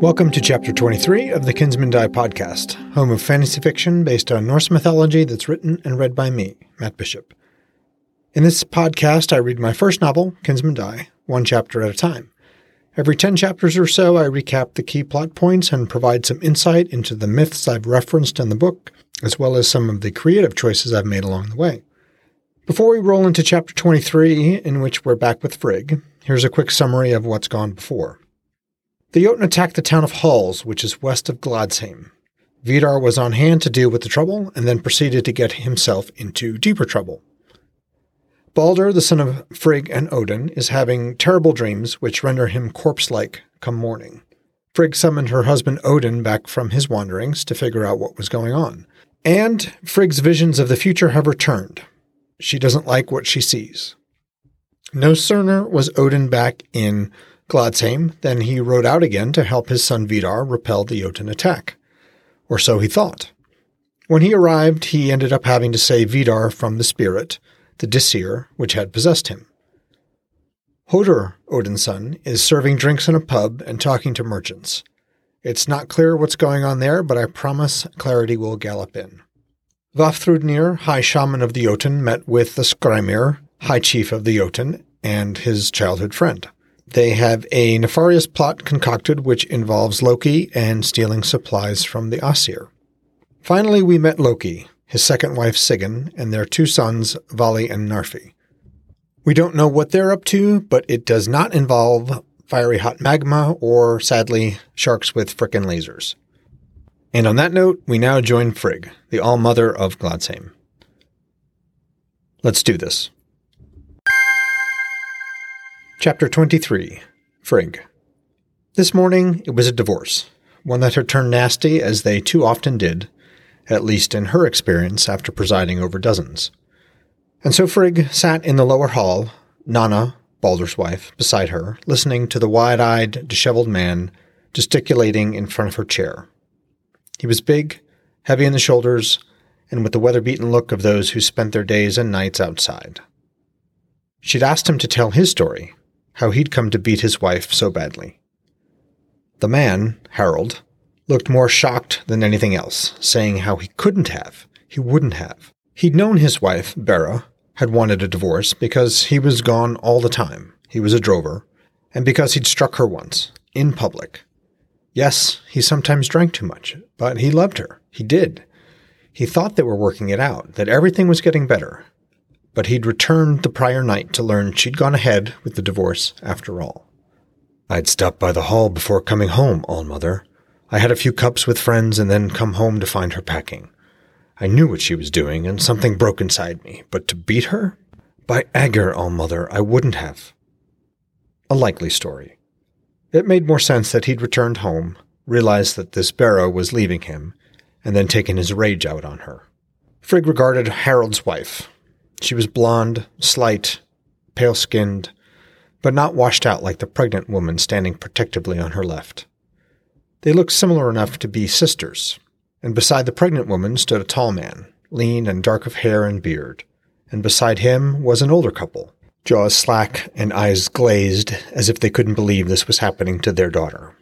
Welcome to Chapter 23 of the Kinsmen Die podcast, home of fantasy fiction based on Norse mythology that's written and read by me, Matt Bishop. In this podcast, I read my first novel, Kinsmen Die, one chapter at a time. Every 10 chapters or so, I recap the key plot points and provide some insight into the myths I've referenced in the book, as well as some of the creative choices I've made along the way. Before we roll into Chapter 23, in which we're back with Frigg, here's a quick summary of what's gone before. The Jotunn attacked the town of Hals, which is west of Gladsheim. Vidar was on hand to deal with the trouble and then proceeded to get himself into deeper trouble. Baldr, the son of Frigg and Odin, is having terrible dreams which render him corpse like come morning. Frigg summoned her husband Odin back from his wanderings to figure out what was going on. And Frigg's visions of the future have returned. She doesn't like what she sees. No sooner was Odin back in Gladsheim, then he rode out again to help his son Vidar repel the Jotunn attack. Or so he thought. When he arrived, he ended up having to save Vidar from the spirit, the Disir, which had possessed him. Hodr, Odin's son, is serving drinks in a pub and talking to merchants. It's not clear what's going on there, but I promise clarity will gallop in. Vafthrudnir, High Shaman of the Jotunn, met with the Skrymir, High Chief of the Jotun, and his childhood friend. They have a nefarious plot concocted which involves Loki and stealing supplies from the Aesir. Finally, we met Loki, his second wife Sigyn, and their two sons, Vali and Narfi. We don't know what they're up to, but it does not involve fiery hot magma or, sadly, sharks with frickin' lasers. And on that note, we now join Frigg, the All Mother of Gladsheim. Let's do this. Chapter 23 Frigg. This morning it was a divorce, one that had turned nasty as they too often did, at least in her experience after presiding over dozens. And so Frigg sat in the lower hall, Nanna, Baldr's wife, beside her, listening to the wide eyed, disheveled man gesticulating in front of her chair. He was big, heavy in the shoulders, and with the weather beaten look of those who spent their days and nights outside. She'd asked him to tell his story, how he'd come to beat his wife so badly. The man, Harold, looked more shocked than anything else, saying how he couldn't have, he wouldn't have. He'd known his wife, Bera, had wanted a divorce because he was gone all the time, he was a drover, and because he'd struck her once, in public. Yes, he sometimes drank too much, but he loved her. He did. He thought they were working it out, that everything was getting better, but he'd returned the prior night to learn she'd gone ahead with the divorce after all. I'd stopped by the hall before coming home, All-Mother. I had a few cups with friends and then come home to find her packing. I knew what she was doing, and something broke inside me, but to beat her? By Aegir, All-Mother, I wouldn't have. A likely story. It made more sense that he'd returned home, realized that this Bera was leaving him, and then taken his rage out on her. Frigg regarded Harold's wife, she was blonde, slight, pale skinned, but not washed out like the pregnant woman standing protectively on her left. They looked similar enough to be sisters, and beside the pregnant woman stood a tall man, lean and dark of hair and beard, and beside him was an older couple, jaws slack and eyes glazed as if they couldn't believe this was happening to their daughter.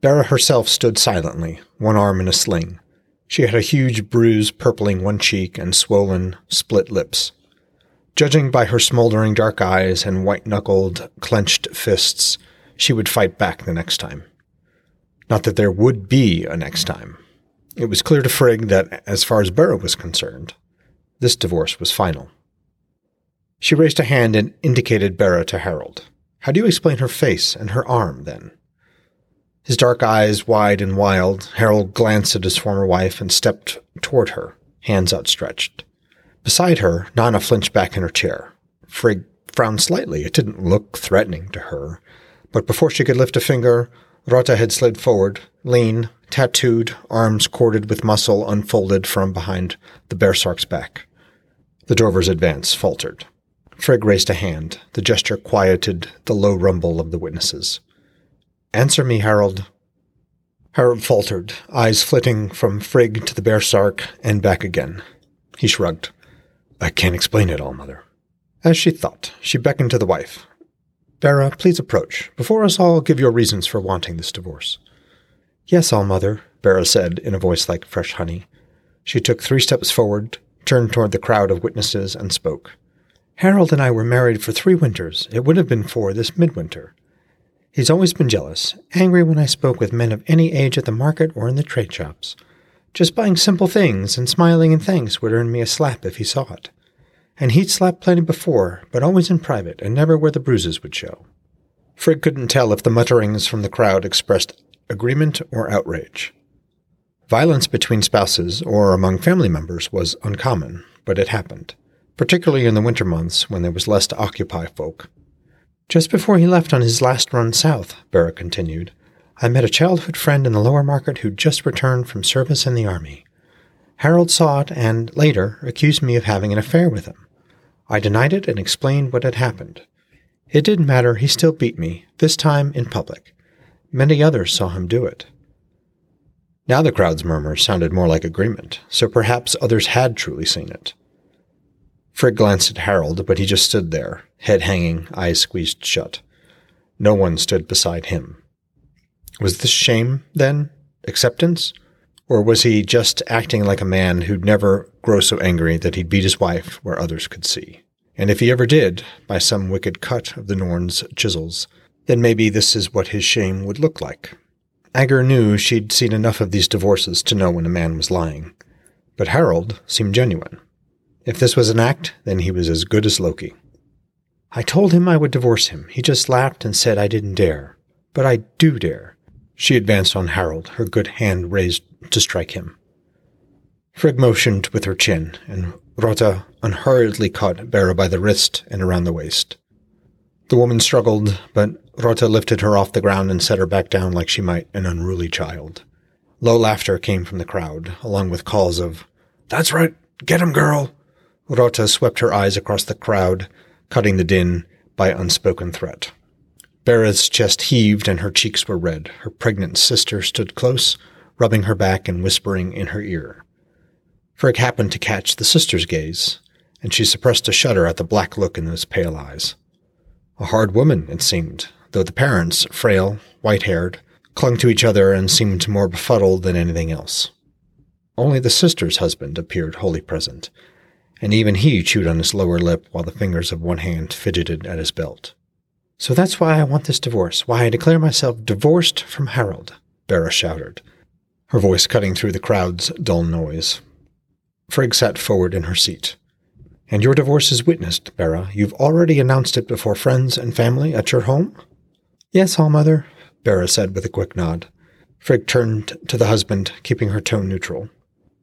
Bera herself stood silently, one arm in a sling. She had a huge bruise purpling one cheek and swollen, split lips. Judging by her smoldering dark eyes and white knuckled, clenched fists, she would fight back the next time. Not that there would be a next time. It was clear to Frigg that, as far as Bera was concerned, this divorce was final. She raised a hand and indicated Bera to Harold. How do you explain her face and her arm, then? His dark eyes wide and wild, Harold glanced at his former wife and stepped toward her, hands outstretched. Beside her, Nanna flinched back in her chair. Frigg frowned slightly. It didn't look threatening to her. But before she could lift a finger, Rota had slid forward, lean, tattooed, arms corded with muscle unfolded from behind the Bearsark's back. The drover's advance faltered. Frigg raised a hand. The gesture quieted the low rumble of the witnesses. Answer me, Harold. Harold faltered, eyes flitting from Frigg to the Bearsark and back again. He shrugged. I can't explain it all, Mother. As she thought, she beckoned to the wife. Bera, please approach. Before us all, give your reasons for wanting this divorce. Yes, All Mother, Bera said in a voice like fresh honey. She took three steps forward, turned toward the crowd of witnesses, and spoke. Harold and I were married for three winters. It would have been four this midwinter. He's always been jealous, angry when I spoke with men of any age at the market or in the trade shops. Just buying simple things and smiling and thanks would earn me a slap if he saw it. And he'd slapped plenty before, but always in private and never where the bruises would show. Frigg couldn't tell if the mutterings from the crowd expressed agreement or outrage. Violence between spouses or among family members was uncommon, but it happened, particularly in the winter months when there was less to occupy folk. Just before he left on his last run south, Bera continued, I met a childhood friend in the lower market who'd just returned from service in the army. Harold saw it and, later, accused me of having an affair with him. I denied it and explained what had happened. It didn't matter, he still beat me, this time in public. Many others saw him do it. Now the crowd's murmur sounded more like agreement, so perhaps others had truly seen it. Frigg glanced at Harold, but he just stood there, head hanging, eyes squeezed shut. No one stood beside him. Was this shame, then? Acceptance? Or was he just acting like a man who'd never grow so angry that he'd beat his wife where others could see? And if he ever did, by some wicked cut of the Norn's chisels, then maybe this is what his shame would look like. Aegir knew she'd seen enough of these divorces to know when a man was lying. But Harold seemed genuine. If this was an act, then he was as good as Loki. I told him I would divorce him. He just laughed and said I didn't dare. But I do dare. She advanced on Harold, her good hand raised to strike him. Frigg motioned with her chin, and Rota unhurriedly caught Bera by the wrist and around the waist. The woman struggled, but Rota lifted her off the ground and set her back down like she might an unruly child. Low laughter came from the crowd, along with calls of, That's right, get him, girl! Rota swept her eyes across the crowd, cutting the din by unspoken threat. Bera's chest heaved and her cheeks were red. Her pregnant sister stood close, rubbing her back and whispering in her ear. Frigg happened to catch the sister's gaze, and she suppressed a shudder at the black look in those pale eyes. A hard woman, it seemed, though the parents, frail, white haired, clung to each other and seemed more befuddled than anything else. Only the sister's husband appeared wholly present, and even he chewed on his lower lip while the fingers of one hand fidgeted at his belt. So that's why I want this divorce, why I declare myself divorced from Harold, Bera shouted, her voice cutting through the crowd's dull noise. Frigg sat forward in her seat. And your divorce is witnessed, Bera. You've already announced it before friends and family at your home? Yes, All-Mother, Bera said with a quick nod. Frigg turned to the husband, keeping her tone neutral.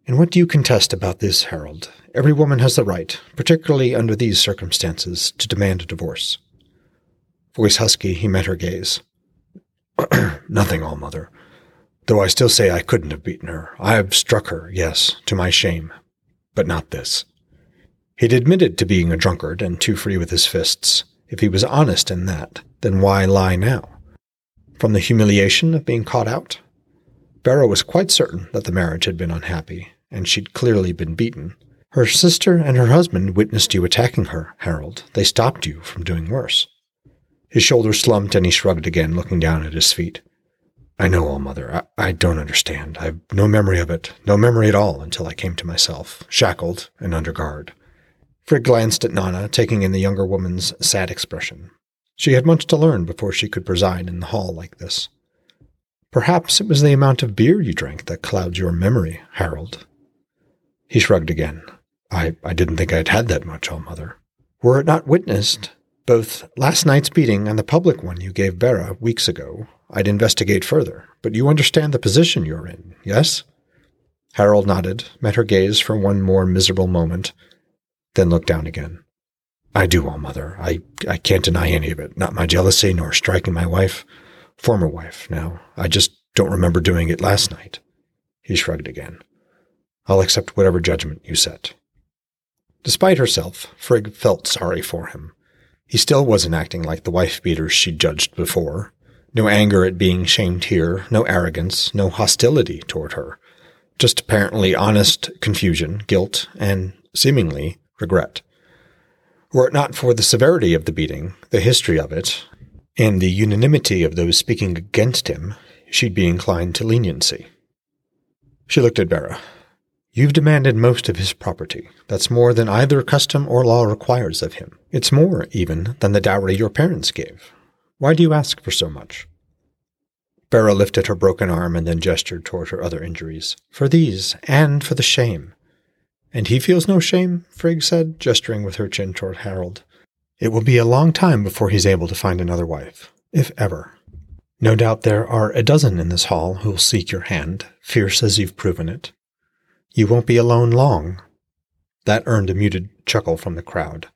And what do you contest about this, Harold? Every woman has the right, particularly under these circumstances, to demand a divorce. Voice husky, he met her gaze. Nothing, all mother. Though I still say I couldn't have beaten her. I have struck her, yes, to my shame. But not this. He'd admitted to being a drunkard and too free with his fists. If he was honest in that, then why lie now? From the humiliation of being caught out? Bera was quite certain that the marriage had been unhappy, and she'd clearly been beaten. Her sister and her husband witnessed you attacking her, Harold. They stopped you from doing worse. His shoulders slumped and he shrugged again, looking down at his feet. I know, All Mother. I, I don't understand. I've no memory of it, no memory at all until I came to myself, shackled and under guard. Frigg glanced at Nanna, taking in the younger woman's sad expression. She had much to learn before she could preside in the hall like this. Perhaps it was the amount of beer you drank that clouds your memory, Harold. He shrugged again. I, I didn't think I'd had that much, All Mother. Were it not witnessed, both last night's beating and the public one you gave Bera weeks ago, I'd investigate further. But you understand the position you're in, yes? Harold nodded, met her gaze for one more miserable moment, then looked down again. I do, All Mother. I, I can't deny any of it. Not my jealousy, nor striking my wife. Former wife, now. I just don't remember doing it last night. He shrugged again. I'll accept whatever judgment you set. Despite herself, Frigg felt sorry for him. He still wasn't acting like the wife beaters she'd judged before. No anger at being shamed here, no arrogance, no hostility toward her. Just apparently honest confusion, guilt, and, seemingly, regret. Were it not for the severity of the beating, the history of it, and the unanimity of those speaking against him, she'd be inclined to leniency. She looked at Bera. You've demanded most of his property. That's more than either custom or law requires of him. It's more, even, than the dowry your parents gave. Why do you ask for so much? Bera lifted her broken arm and then gestured toward her other injuries. For these, and for the shame. And he feels no shame, Frigg said, gesturing with her chin toward Harold. It will be a long time before he's able to find another wife, if ever. No doubt there are a dozen in this hall who'll seek your hand, fierce as you've proven it. You won't be alone long. That earned a muted chuckle from the crowd.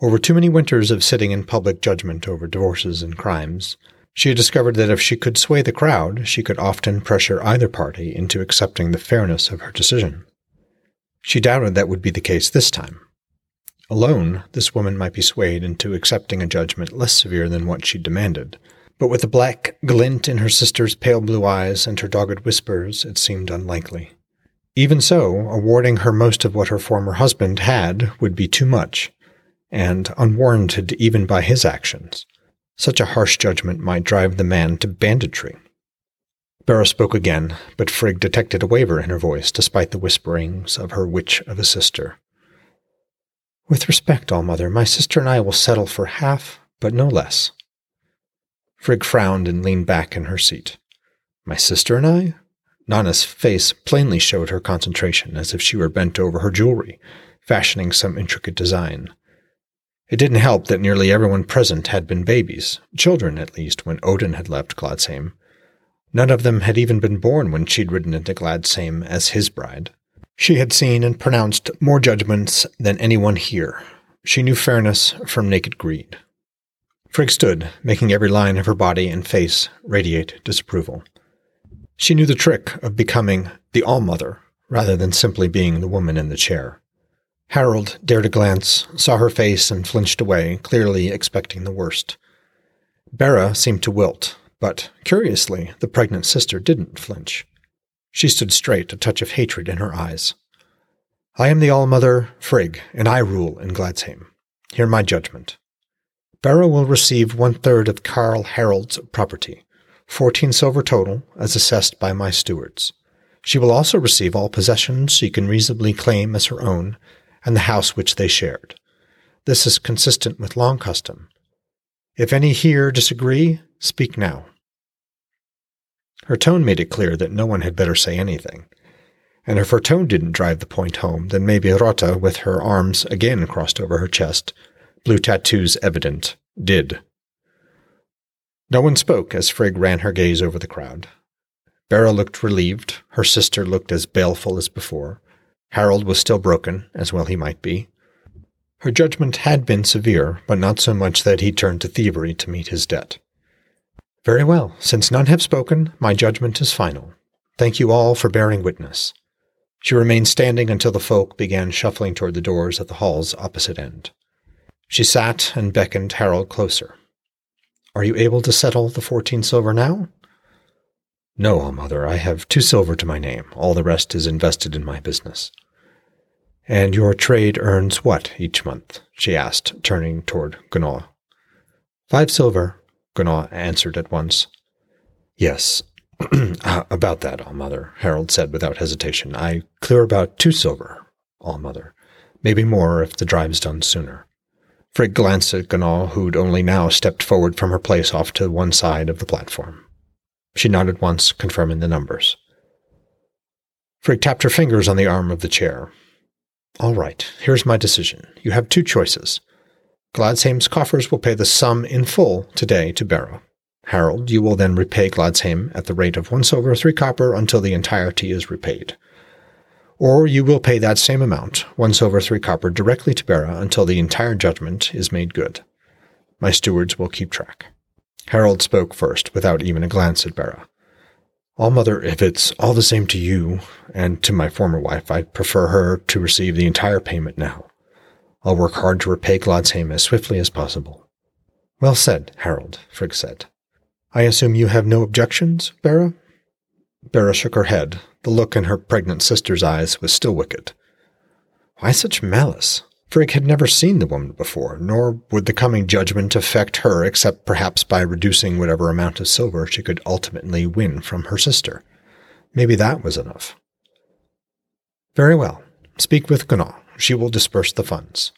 Over too many winters of sitting in public judgment over divorces and crimes, she had discovered that if she could sway the crowd, she could often pressure either party into accepting the fairness of her decision. She doubted that would be the case this time. Alone, this woman might be swayed into accepting a judgment less severe than what she demanded, but with the black glint in her sister's pale blue eyes and her dogged whispers, it seemed unlikely. Even so, awarding her most of what her former husband had would be too much, and unwarranted even by his actions. Such a harsh judgment might drive the man to banditry. Bera spoke again, but Frigg detected a waver in her voice despite the whisperings of her witch of a sister. With respect, All-Mother, my sister and I will settle for half, but no less. Frigg frowned and leaned back in her seat. My sister and I? Nanna's face plainly showed her concentration, as if she were bent over her jewelry, fashioning some intricate design. It didn't help that nearly everyone present had been babies, children at least, when Odin had left Gladsheim. None of them had even been born when she'd ridden into Gladsheim as his bride. She had seen and pronounced more judgments than anyone here. She knew fairness from naked greed. Frigg stood, making every line of her body and face radiate disapproval. She knew the trick of becoming the All-Mother rather than simply being the woman in the chair. Harold dared a glance, saw her face, and flinched away, clearly expecting the worst. Bera seemed to wilt, but, curiously, the pregnant sister didn't flinch. She stood straight, a touch of hatred in her eyes. I am the All-Mother, Frigg, and I rule in Gladsheim. Hear my judgment. Bera will receive one-third of Carl Harold's property, fourteen silver total, as assessed by my stewards. She will also receive all possessions she can reasonably claim as her own, and the house which they shared. This is consistent with long custom. If any here disagree, speak now. Her tone made it clear that no one had better say anything. And if her tone didn't drive the point home, then maybe Rota, with her arms again crossed over her chest, blue tattoos evident, did. No one spoke as Frigg ran her gaze over the crowd. Bera looked relieved, her sister looked as baleful as before, Harold was still broken, as well he might be. Her judgment had been severe, but not so much that he turned to thievery to meet his debt. Very well, since none have spoken, my judgment is final. Thank you all for bearing witness. She remained standing until the folk began shuffling toward the doors at the hall's opposite end. She sat and beckoned Harold closer. Are you able to settle the fourteen silver now? No, oh, mother, I have two silver to my name. All the rest is invested in my business. And your trade earns what each month? she asked, turning toward Gunnar. Five silver, Gunnar answered at once. Yes, uh, about that, oh, All-Mother, Harold said without hesitation. I clear about two silver, oh, All-Mother. Maybe more if the drive's done sooner. Frigg glanced at Gunnar, who'd only now stepped forward from her place off to one side of the platform. She nodded once, confirming the numbers. Frigg tapped her fingers on the arm of the chair. All right, here's my decision. You have two choices. Gladsheim's coffers will pay the sum in full today to Bera. Harold, you will then repay Gladsheim at the rate of one silver, three copper, until the entirety is repaid. Or you will pay that same amount, one silver, three copper, directly to Bera until the entire judgment is made good. My stewards will keep track. Harold spoke first, without even a glance at Bera. All mother, if it's all the same to you and to my former wife, I'd prefer her to receive the entire payment now. I'll work hard to repay Gladsheim as swiftly as possible. Well said, Harold, Frigg said. I assume you have no objections, Bera? Bera shook her head. The look in her pregnant sister's eyes was still wicked. Why such malice? Frigg had never seen the woman before, nor would the coming judgment affect her except perhaps by reducing whatever amount of silver she could ultimately win from her sister. Maybe that was enough. Very well. Speak with Gunnar. She will disperse the funds.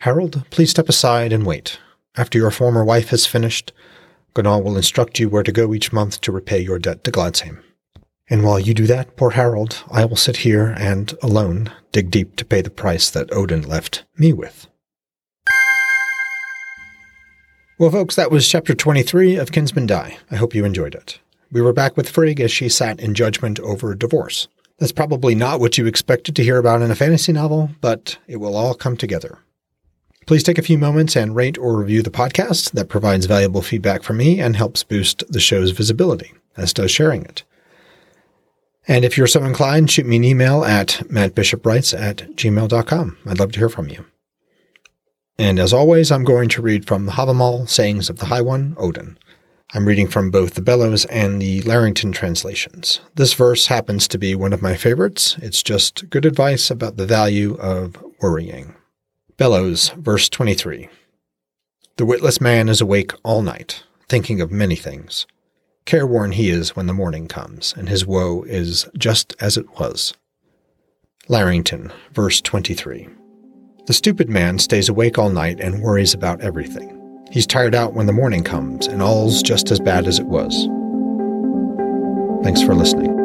Harold, please step aside and wait. After your former wife has finished, Gunnar will instruct you where to go each month to repay your debt to Gladsheim. And while you do that, poor Harold, I will sit here and, alone, dig deep to pay the price that Odin left me with. Well, folks, that was chapter 23 of Kinsmen Die. I hope you enjoyed it. We were back with Frigg as she sat in judgment over a divorce. That's probably not what you expected to hear about in a fantasy novel, but it will all come together. Please take a few moments and rate or review the podcast. That provides valuable feedback for me and helps boost the show's visibility, as does sharing it. And if you're so inclined, shoot me an email at mattbishopwrites at gmail.com. I'd love to hear from you. And as always, I'm going to read from the Havamal Sayings of the High One, Odin. I'm reading from both the Bellows and the Larrington translations. This verse happens to be one of my favorites. It's just good advice about the value of worrying. Bellows, verse 23. The witless man is awake all night, thinking of many things. Careworn he is when the morning comes, and his woe is just as it was. Larrington, verse 23. The stupid man stays awake all night and worries about everything. He's tired out when the morning comes, and all's just as bad as it was. Thanks for listening.